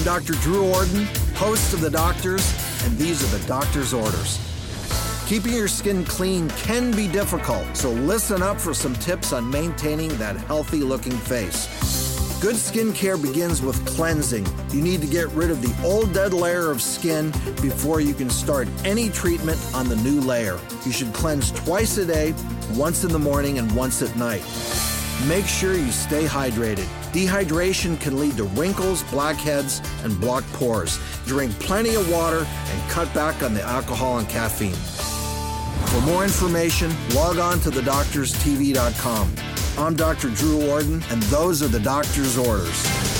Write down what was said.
I'm Dr. Drew Ordon, host of The Doctors, and these are the doctor's orders. Keeping your skin clean can be difficult, so listen up for some tips on maintaining that healthy looking face. Good skincare begins with cleansing. You need to get rid of the old dead layer of skin before you can start any treatment on the new layer. You should cleanse twice a day, once in the morning and once at night. Make sure you stay hydrated. Dehydration can lead to wrinkles, blackheads, and blocked pores. Drink plenty of water and cut back on the alcohol and caffeine. For more information, log on to thedoctorstv.com. I'm Dr. Drew Ordon, and those are the doctor's orders.